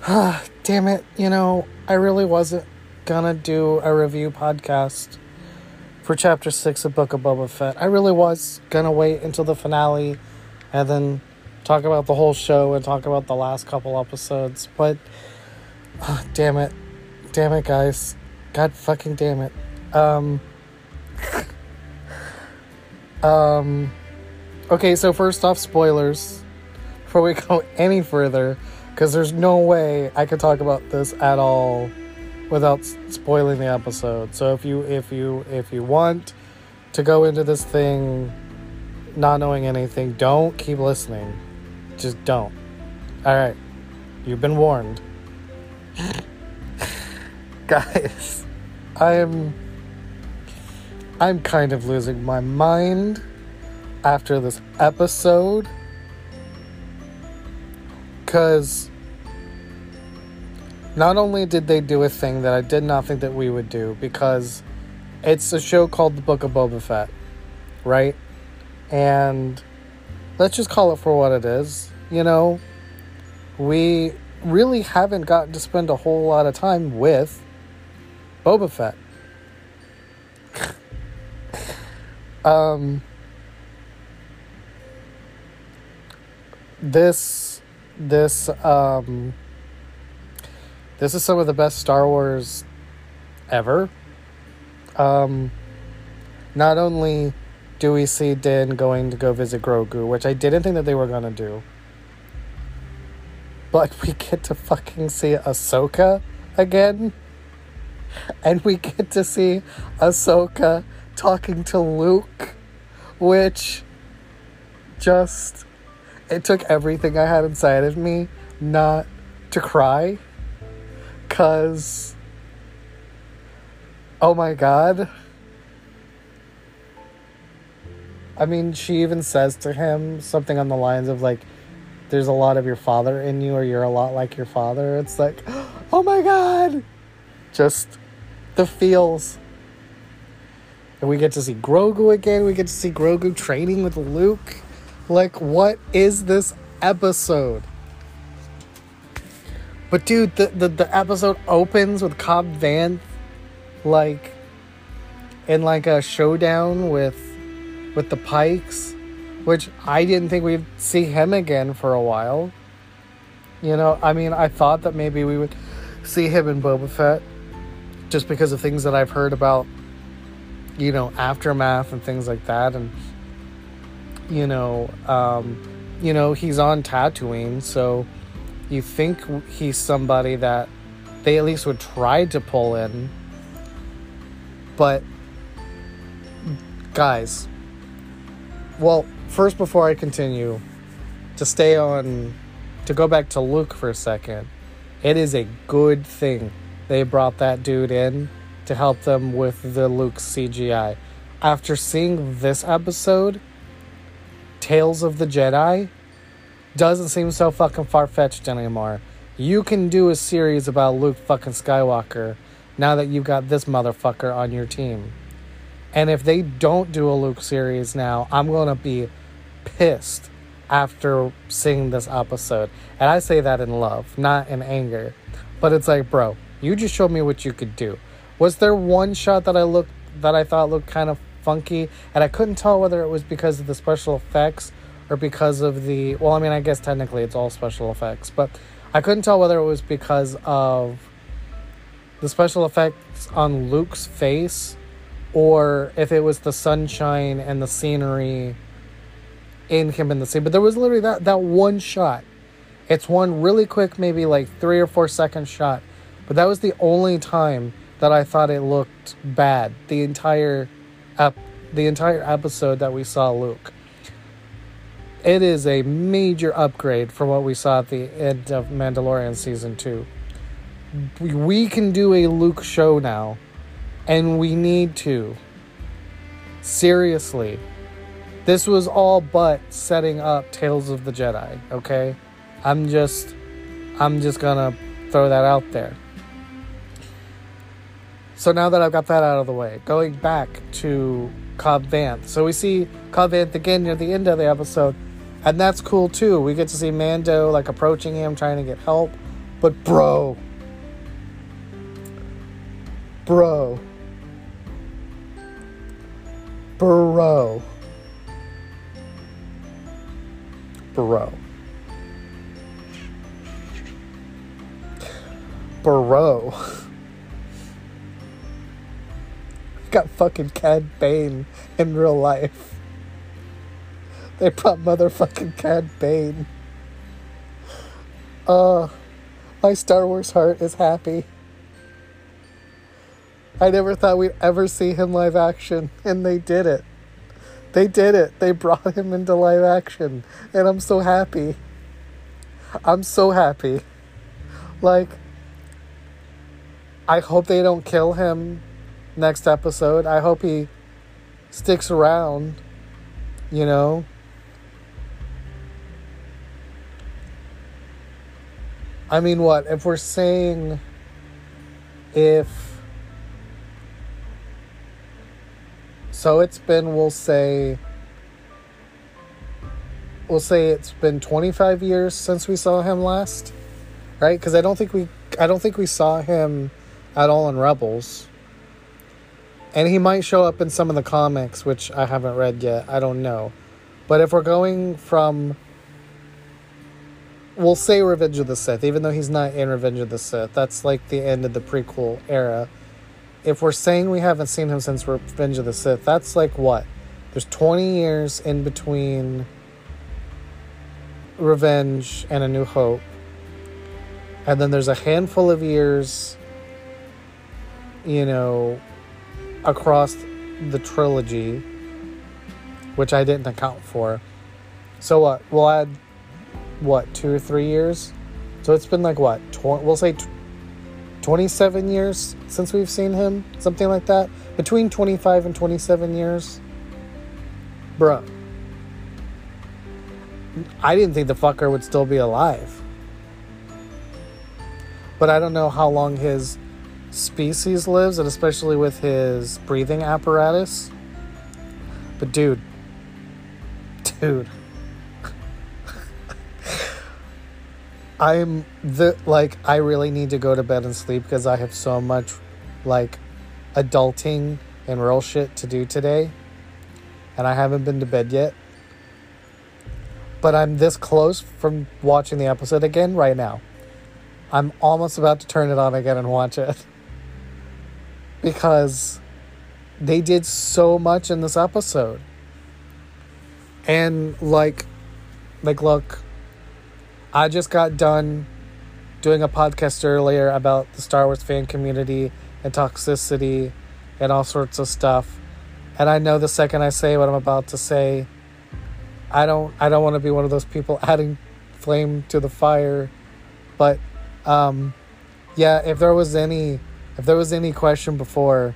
Damn it, you know, I really wasn't gonna do a review podcast for chapter 6 of Book of Boba Fett. I really was gonna wait until the finale and then talk about the whole show and talk about the last couple episodes, but oh, damn it. Damn it, guys. God fucking damn it. Um Um Okay, so first off spoilers before we go any further because there's no way I could talk about this at all without spoiling the episode. So if you if you if you want to go into this thing not knowing anything, don't keep listening. Just don't. All right. You've been warned. Guys, I am I'm kind of losing my mind after this episode cuz not only did they do a thing that I did not think that we would do because it's a show called The Book of Boba Fett, right? And let's just call it for what it is. You know, we really haven't gotten to spend a whole lot of time with Boba Fett. um, this, this, um, this is some of the best Star Wars ever. Um, not only do we see Din going to go visit Grogu, which I didn't think that they were gonna do, but we get to fucking see Ahsoka again, and we get to see Ahsoka talking to Luke, which just it took everything I had inside of me not to cry. Cause oh my god. I mean, she even says to him something on the lines of like, there's a lot of your father in you, or you're a lot like your father. It's like, oh my god! Just the feels. And we get to see Grogu again. We get to see Grogu training with Luke. Like, what is this episode? But dude, the, the, the episode opens with Cobb Vanth like in like a showdown with with the Pikes, which I didn't think we'd see him again for a while. You know, I mean, I thought that maybe we would see him in Boba Fett just because of things that I've heard about, you know, aftermath and things like that, and you know, um, you know, he's on Tatooine, so you think he's somebody that they at least would try to pull in. But, guys, well, first, before I continue, to stay on, to go back to Luke for a second, it is a good thing they brought that dude in to help them with the Luke CGI. After seeing this episode, Tales of the Jedi, doesn't seem so fucking far fetched anymore. You can do a series about Luke fucking Skywalker now that you've got this motherfucker on your team. And if they don't do a Luke series now, I'm gonna be pissed after seeing this episode. And I say that in love, not in anger. But it's like, bro, you just showed me what you could do. Was there one shot that I looked that I thought looked kind of funky and I couldn't tell whether it was because of the special effects or because of the well, I mean, I guess technically it's all special effects, but I couldn't tell whether it was because of the special effects on Luke's face or if it was the sunshine and the scenery in him in the scene. But there was literally that that one shot. It's one really quick, maybe like three or four second shot. But that was the only time that I thought it looked bad. The entire ep- the entire episode that we saw Luke it is a major upgrade from what we saw at the end of Mandalorian season two. We can do a Luke show now, and we need to. Seriously. This was all but setting up Tales of the Jedi, okay? I'm just I'm just gonna throw that out there. So now that I've got that out of the way, going back to Cobb Vanth. So we see Cobb Vanth again near the end of the episode and that's cool too. We get to see Mando like approaching him, trying to get help, But bro, bro, bro, bro, bro. Got fucking Cad Bane in real life. They brought motherfucking Cad Bane. Uh, my Star Wars heart is happy. I never thought we'd ever see him live action, and they did it. They did it. They brought him into live action, and I'm so happy. I'm so happy. Like, I hope they don't kill him next episode. I hope he sticks around, you know? I mean, what? If we're saying if. So it's been, we'll say. We'll say it's been 25 years since we saw him last, right? Because I don't think we, I don't think we saw him at all in Rebels. And he might show up in some of the comics, which I haven't read yet. I don't know. But if we're going from we'll say Revenge of the Sith, even though he's not in Revenge of the Sith. That's like the end of the prequel era. If we're saying we haven't seen him since Revenge of the Sith, that's like what? There's 20 years in between Revenge and A New Hope. And then there's a handful of years, you know, across the trilogy, which I didn't account for. So what? We'll add what two or three years. So it's been like what tw- we'll say t- 27 years since we've seen him, something like that. Between 25 and 27 years, bruh. I didn't think the fucker would still be alive. But I don't know how long his species lives, and especially with his breathing apparatus. But dude, dude. I'm the like I really need to go to bed and sleep because I have so much like adulting and real shit to do today. And I haven't been to bed yet. But I'm this close from watching the episode again right now. I'm almost about to turn it on again and watch it. because they did so much in this episode. And like like look, I just got done doing a podcast earlier about the Star Wars fan community and toxicity and all sorts of stuff. And I know the second I say what I'm about to say, I don't I don't want to be one of those people adding flame to the fire. But um yeah, if there was any if there was any question before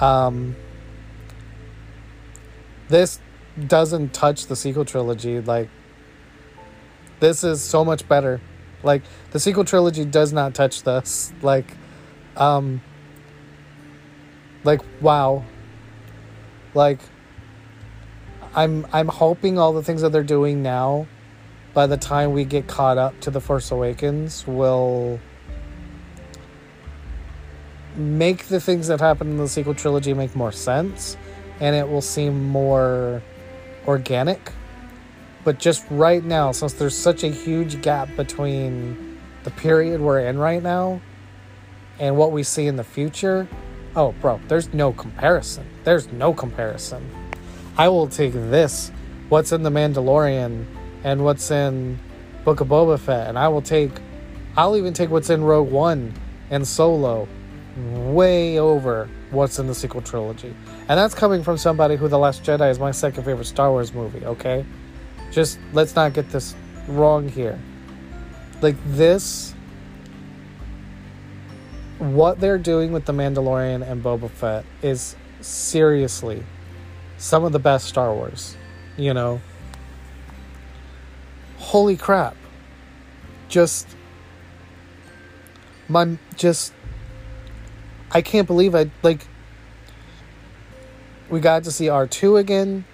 um this doesn't touch the sequel trilogy like this is so much better. Like the sequel trilogy does not touch this. Like um like wow. Like I'm I'm hoping all the things that they're doing now by the time we get caught up to the Force Awakens will make the things that happen in the sequel trilogy make more sense and it will seem more organic but just right now, since there's such a huge gap between the period we're in right now and what we see in the future, oh, bro, there's no comparison. There's no comparison. I will take this, what's in The Mandalorian and what's in Book of Boba Fett, and I will take, I'll even take what's in Rogue One and Solo way over what's in the sequel trilogy. And that's coming from somebody who The Last Jedi is my second favorite Star Wars movie, okay? Just let's not get this wrong here. Like this what they're doing with the Mandalorian and Boba Fett is seriously some of the best Star Wars, you know. Holy crap. Just my just I can't believe I like we got to see R2 again.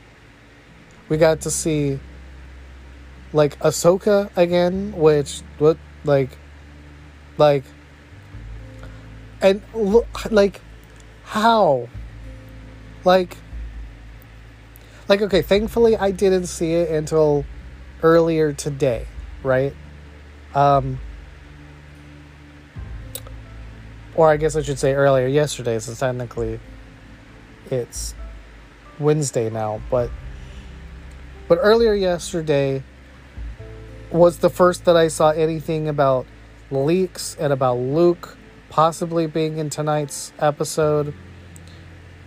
We got to see like Ahsoka again, which what like Like, and look, like, how? Like, like, okay, thankfully I didn't see it until earlier today, right? Um, or I guess I should say earlier yesterday, since technically it's Wednesday now, but but earlier yesterday was the first that I saw anything about leaks and about Luke possibly being in tonight's episode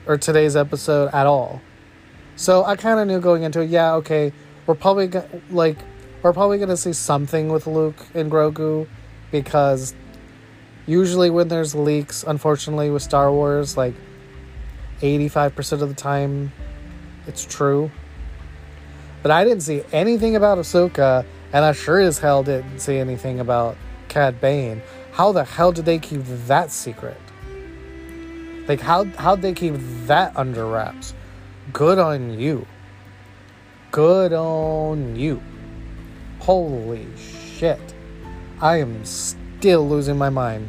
or today's episode at all. So I kind of knew going into it, yeah, okay, we're probably go- like we're probably going to see something with Luke and Grogu because usually when there's leaks, unfortunately with Star Wars, like 85% of the time it's true. But I didn't see anything about Ahsoka, and I sure as hell didn't see anything about Cad Bane. How the hell did they keep that secret? Like how how'd they keep that under wraps? Good on you. Good on you. Holy shit. I am still losing my mind.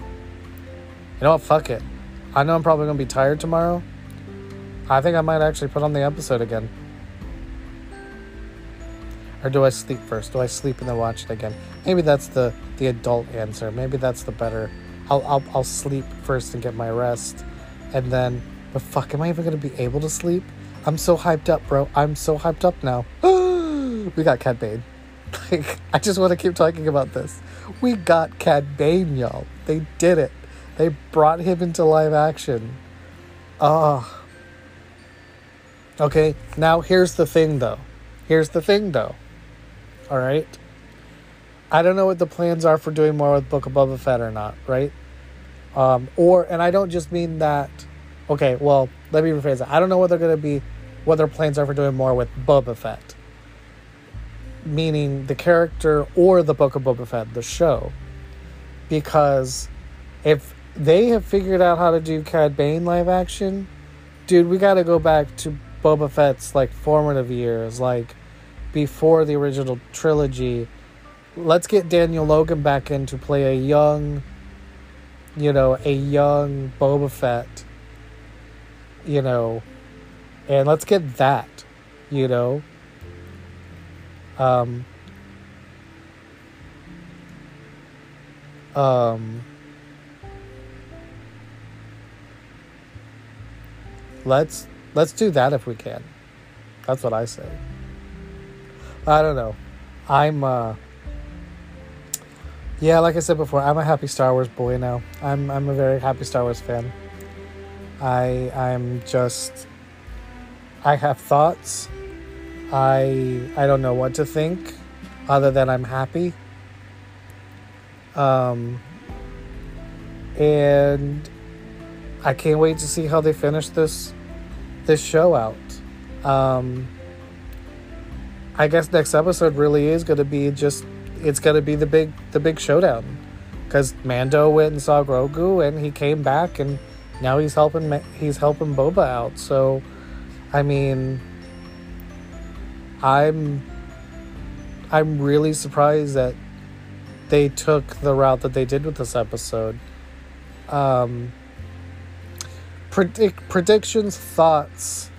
You know what? Fuck it. I know I'm probably gonna be tired tomorrow. I think I might actually put on the episode again. Or do I sleep first? Do I sleep and then watch it again? Maybe that's the the adult answer. Maybe that's the better. I'll I'll, I'll sleep first and get my rest, and then. But fuck, am I even gonna be able to sleep? I'm so hyped up, bro. I'm so hyped up now. we got Cad Bane. Like, I just want to keep talking about this. We got Cad Bane, y'all. They did it. They brought him into live action. Ah. Okay, now here's the thing though. Here's the thing though. Alright? I don't know what the plans are for doing more with Book of Boba Fett or not, right? Um, or and I don't just mean that okay, well, let me rephrase that. I don't know what they're gonna be what their plans are for doing more with Boba Fett. Meaning the character or the Book of Boba Fett, the show. Because if they have figured out how to do Cad Bane live action, dude, we got to go back to Boba Fett's like formative years, like before the original trilogy. Let's get Daniel Logan back in to play a young, you know, a young Boba Fett, you know, and let's get that, you know. Um, um, let's let's do that if we can. That's what I say. I don't know. I'm uh yeah, like I said before, I'm a happy Star Wars boy now. I'm I'm a very happy Star Wars fan. I I'm just I have thoughts. I I don't know what to think other than I'm happy. Um and I can't wait to see how they finish this this show out. Um, I guess next episode really is going to be just it's going to be the big the big showdown because Mando went and saw Grogu and he came back and now he's helping he's helping Boba out. So, I mean, I'm I'm really surprised that they took the route that they did with this episode. Um, predict predictions, thoughts,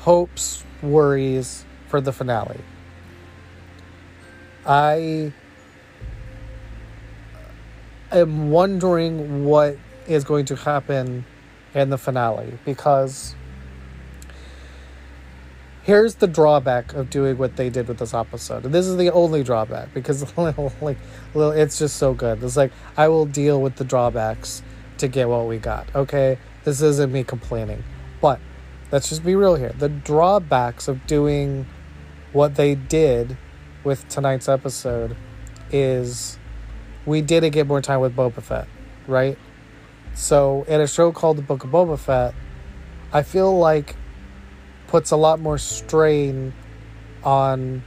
hopes, worries for the finale. I am wondering what is going to happen in the finale because here's the drawback of doing what they did with this episode. And this is the only drawback because like it's just so good. It's like I will deal with the drawbacks to get what we got. Okay, this isn't me complaining, but let's just be real here. The drawbacks of doing what they did with tonight's episode is we didn't get more time with Boba Fett, right? So in a show called The Book of Boba Fett, I feel like puts a lot more strain on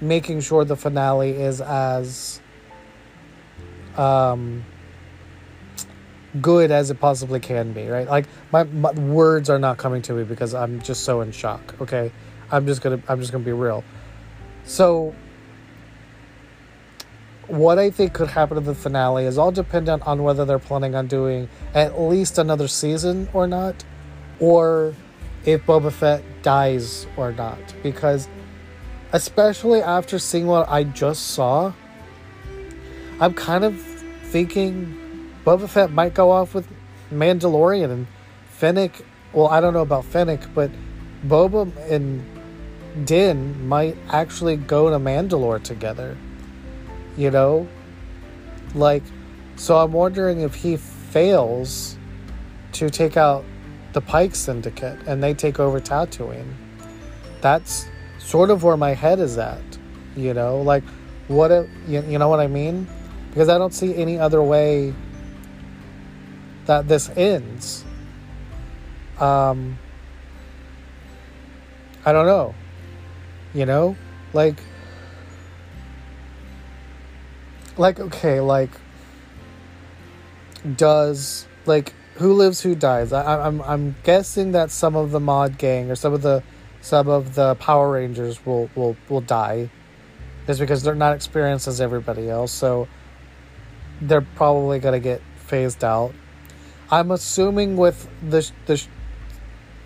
making sure the finale is as um good as it possibly can be, right? Like my, my words are not coming to me because I'm just so in shock. Okay, I'm just gonna I'm just gonna be real. So what I think could happen in the finale is all dependent on whether they're planning on doing at least another season or not, or if Boba Fett dies or not. Because, especially after seeing what I just saw, I'm kind of thinking Boba Fett might go off with Mandalorian and Fennec. Well, I don't know about Fennec, but Boba and Din might actually go to Mandalore together. You know? Like, so I'm wondering if he fails to take out the Pike Syndicate and they take over Tatooine. That's sort of where my head is at. You know? Like, what if, you, you know what I mean? Because I don't see any other way that this ends. Um, I don't know. You know? Like, like, okay, like, does, like, who lives, who dies? I, I'm, I'm guessing that some of the mod gang or some of the, some of the Power Rangers will, will, will die. Just because they're not experienced as everybody else. So, they're probably to get phased out. I'm assuming with the, the,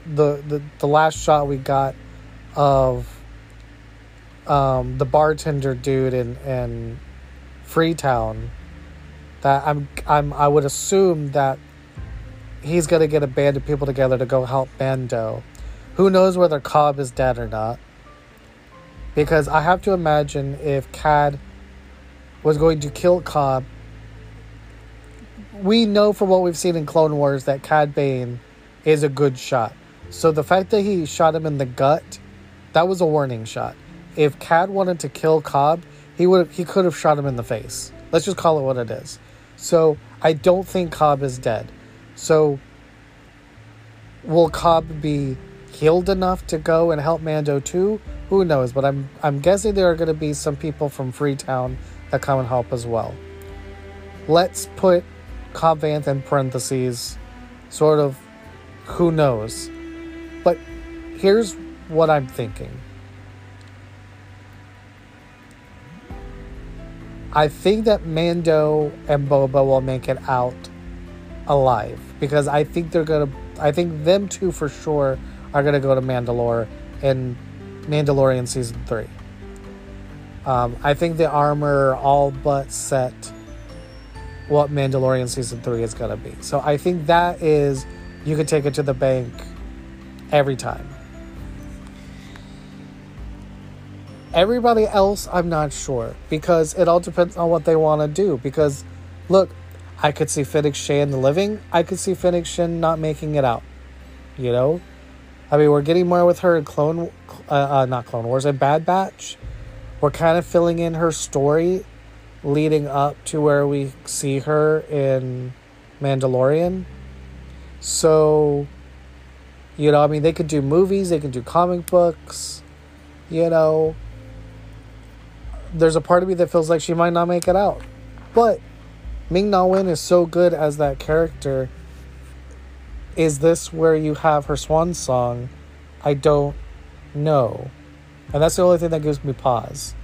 the, the, the last shot we got of um, the bartender dude in, in Freetown that I'm I'm I would assume that he's gonna get a band of people together to go help Mando. Who knows whether Cobb is dead or not? Because I have to imagine if Cad was going to kill Cobb, we know from what we've seen in Clone Wars that Cad Bane is a good shot. So the fact that he shot him in the gut, that was a warning shot. If Cad wanted to kill Cobb, he would he could have shot him in the face. Let's just call it what it is. So I don't think Cobb is dead. So will Cobb be healed enough to go and help Mando too? Who knows? But I'm I'm guessing there are going to be some people from Freetown that come and help as well. Let's put Cobb Vanth in parentheses, sort of. Who knows? But here's what I'm thinking. I think that Mando and Boba will make it out alive because I think they're gonna. I think them two for sure are gonna go to Mandalore in Mandalorian season three. Um, I think the armor all but set what Mandalorian season three is gonna be. So I think that is you can take it to the bank every time. Everybody else, I'm not sure because it all depends on what they want to do. Because, look, I could see Fennec Shand living. I could see Fennec Shand not making it out. You know, I mean, we're getting more with her in Clone, uh, uh, not Clone Wars, a Bad Batch. We're kind of filling in her story, leading up to where we see her in Mandalorian. So, you know, I mean, they could do movies, they could do comic books, you know there's a part of me that feels like she might not make it out. But Ming Na Wen is so good as that character. Is this where you have her swan song? I don't know. And that's the only thing that gives me pause.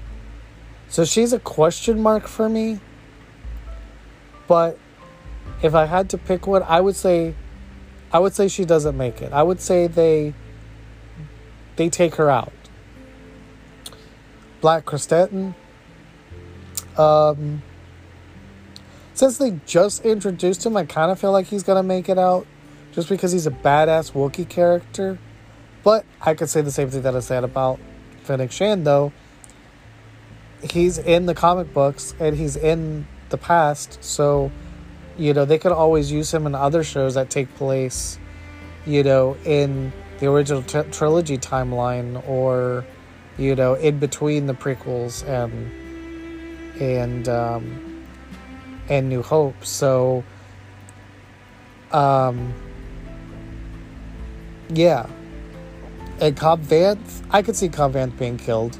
So she's a question mark for me. But if I had to pick one, I would say I would say she doesn't make it. I would say they they take her out. Black Krrsantan. Um, since they just introduced him, I kind of feel like he's gonna make it out, just because he's a badass Wookiee character. But I could say the same thing that I said about Fennec Shand, though. He's in the comic books and he's in the past, so you know they could always use him in other shows that take place, you know, in the original t- trilogy timeline or you know, in between the prequels and and um, and New Hope. So, um, yeah, and Cobb Vanth, I could see Cobb Vanth being killed,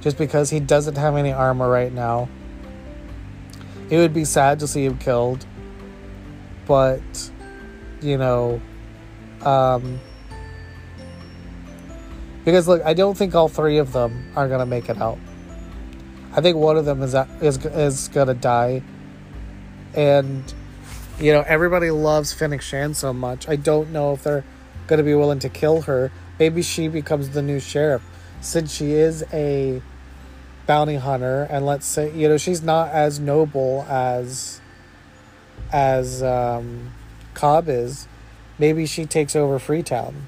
just because he doesn't have any armor right now. It would be sad to see him killed, but you know, um because look, I don't think all three of them are gonna make it out. I think one of them is is is gonna die, and you know everybody loves Fennec Shand so much. I don't know if they're gonna be willing to kill her. Maybe she becomes the new sheriff, since she is a bounty hunter, and let's say you know she's not as noble as as um, Cobb is. Maybe she takes over Freetown.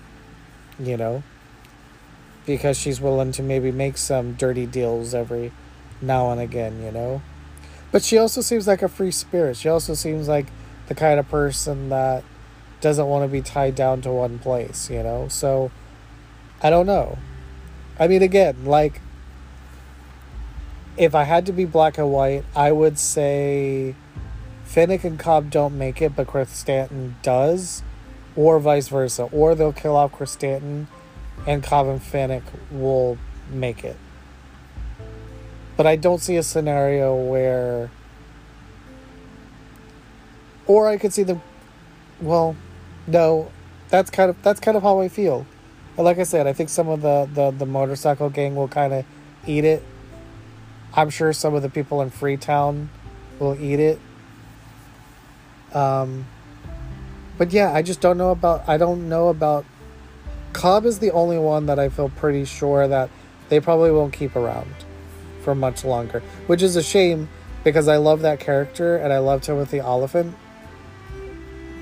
You know because she's willing to maybe make some dirty deals every now and again, you know. But she also seems like a free spirit. She also seems like the kind of person that doesn't want to be tied down to one place, you know. So I don't know. I mean again, like if I had to be black and white, I would say Fennec and Cobb don't make it, but Krrsantan does, or vice versa. Or they'll kill off Krrsantan and Cobb Fennec will make it. But I don't see a scenario where. Or I could see the. Well, no, that's kind of that's kind of how I feel. Like I said, I think some of the the, the motorcycle gang will kind of eat it. I'm sure some of the people in Freetown will eat it. Um, but yeah, I just don't know about. I don't know about Cobb is the only one that I feel pretty sure that they probably won't keep around for much longer, which is a shame because I love that character and I love Timothy Olyphant,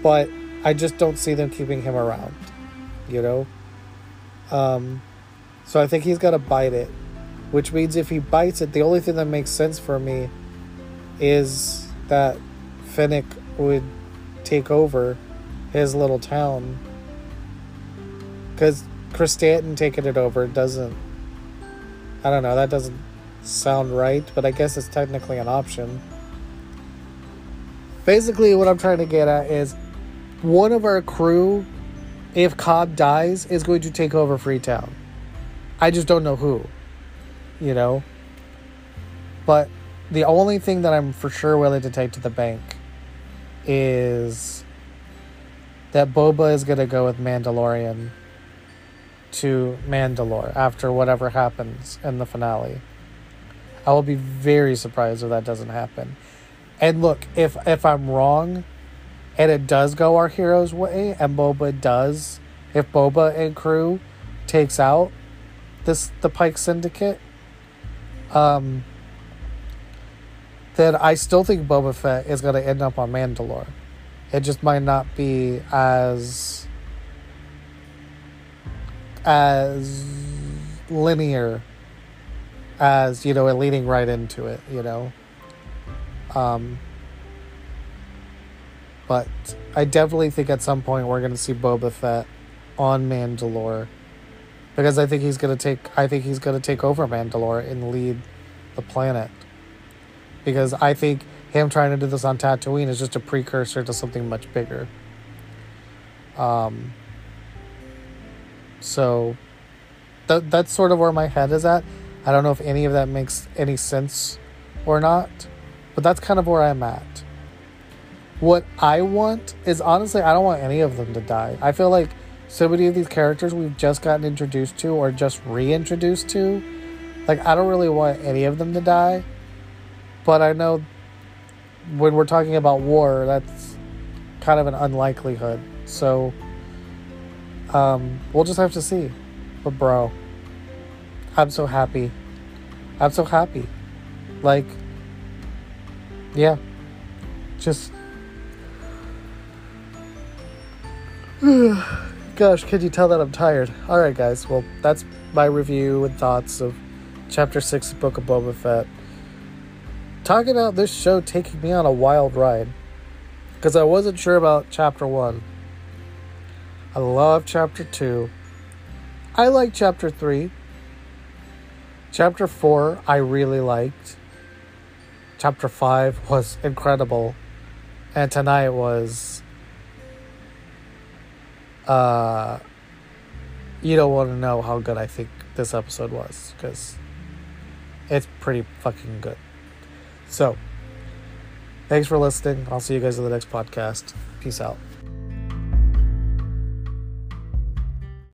but I just don't see them keeping him around, you know. Um, so I think he's got to bite it, which means if he bites it, the only thing that makes sense for me is that Fennec would take over his little town because Krrsantan taking it over doesn't. I don't know. That doesn't sound right, but I guess it's technically an option. Basically, what I'm trying to get at is one of our crew, if Cobb dies, is going to take over Freetown. I just don't know who, you know? But the only thing that I'm for sure willing to take to the bank is that Boba is going to go with Mandalorian to Mandalore after whatever happens in the finale. I will be very surprised if that doesn't happen. And look, if if I'm wrong and it does go our hero's way and Boba does if Boba and crew takes out this the Pike Syndicate, um then I still think Boba Fett is gonna end up on Mandalore. It just might not be as as linear as you know and leading right into it you know? Um but i definitely think at some point we're going to see boba fett on mandalore because i think he's going to take i think he's going to take over mandalore and lead the planet. Because i think him trying to do this on tatooine is just a precursor to something much bigger. Um so that that's sort of where my head is at. I don't know if any of that makes any sense or not, but that's kind of where I'm at. What I want is honestly, I don't want any of them to die. I feel like so many of these characters we've just gotten introduced to or just reintroduced to, like, I don't really want any of them to die. But I know when we're talking about war, that's kind of an unlikelihood. So um, we'll just have to see. But bro, I'm so happy. I'm so happy. Like, yeah, just. Gosh, can you tell that I'm tired? Alright, guys, well, that's my review and thoughts of Chapter 6 of Book of Boba Fett. Talking about this show taking me on a wild ride. Because I wasn't sure about Chapter 1. I love chapter 2. I like chapter 3. Chapter 4, I really liked. Chapter 5 was incredible. And tonight was. Uh. You don't want to know how good I think this episode was, because it's pretty fucking good. So, thanks for listening. I'll see you guys in the next podcast. Peace out.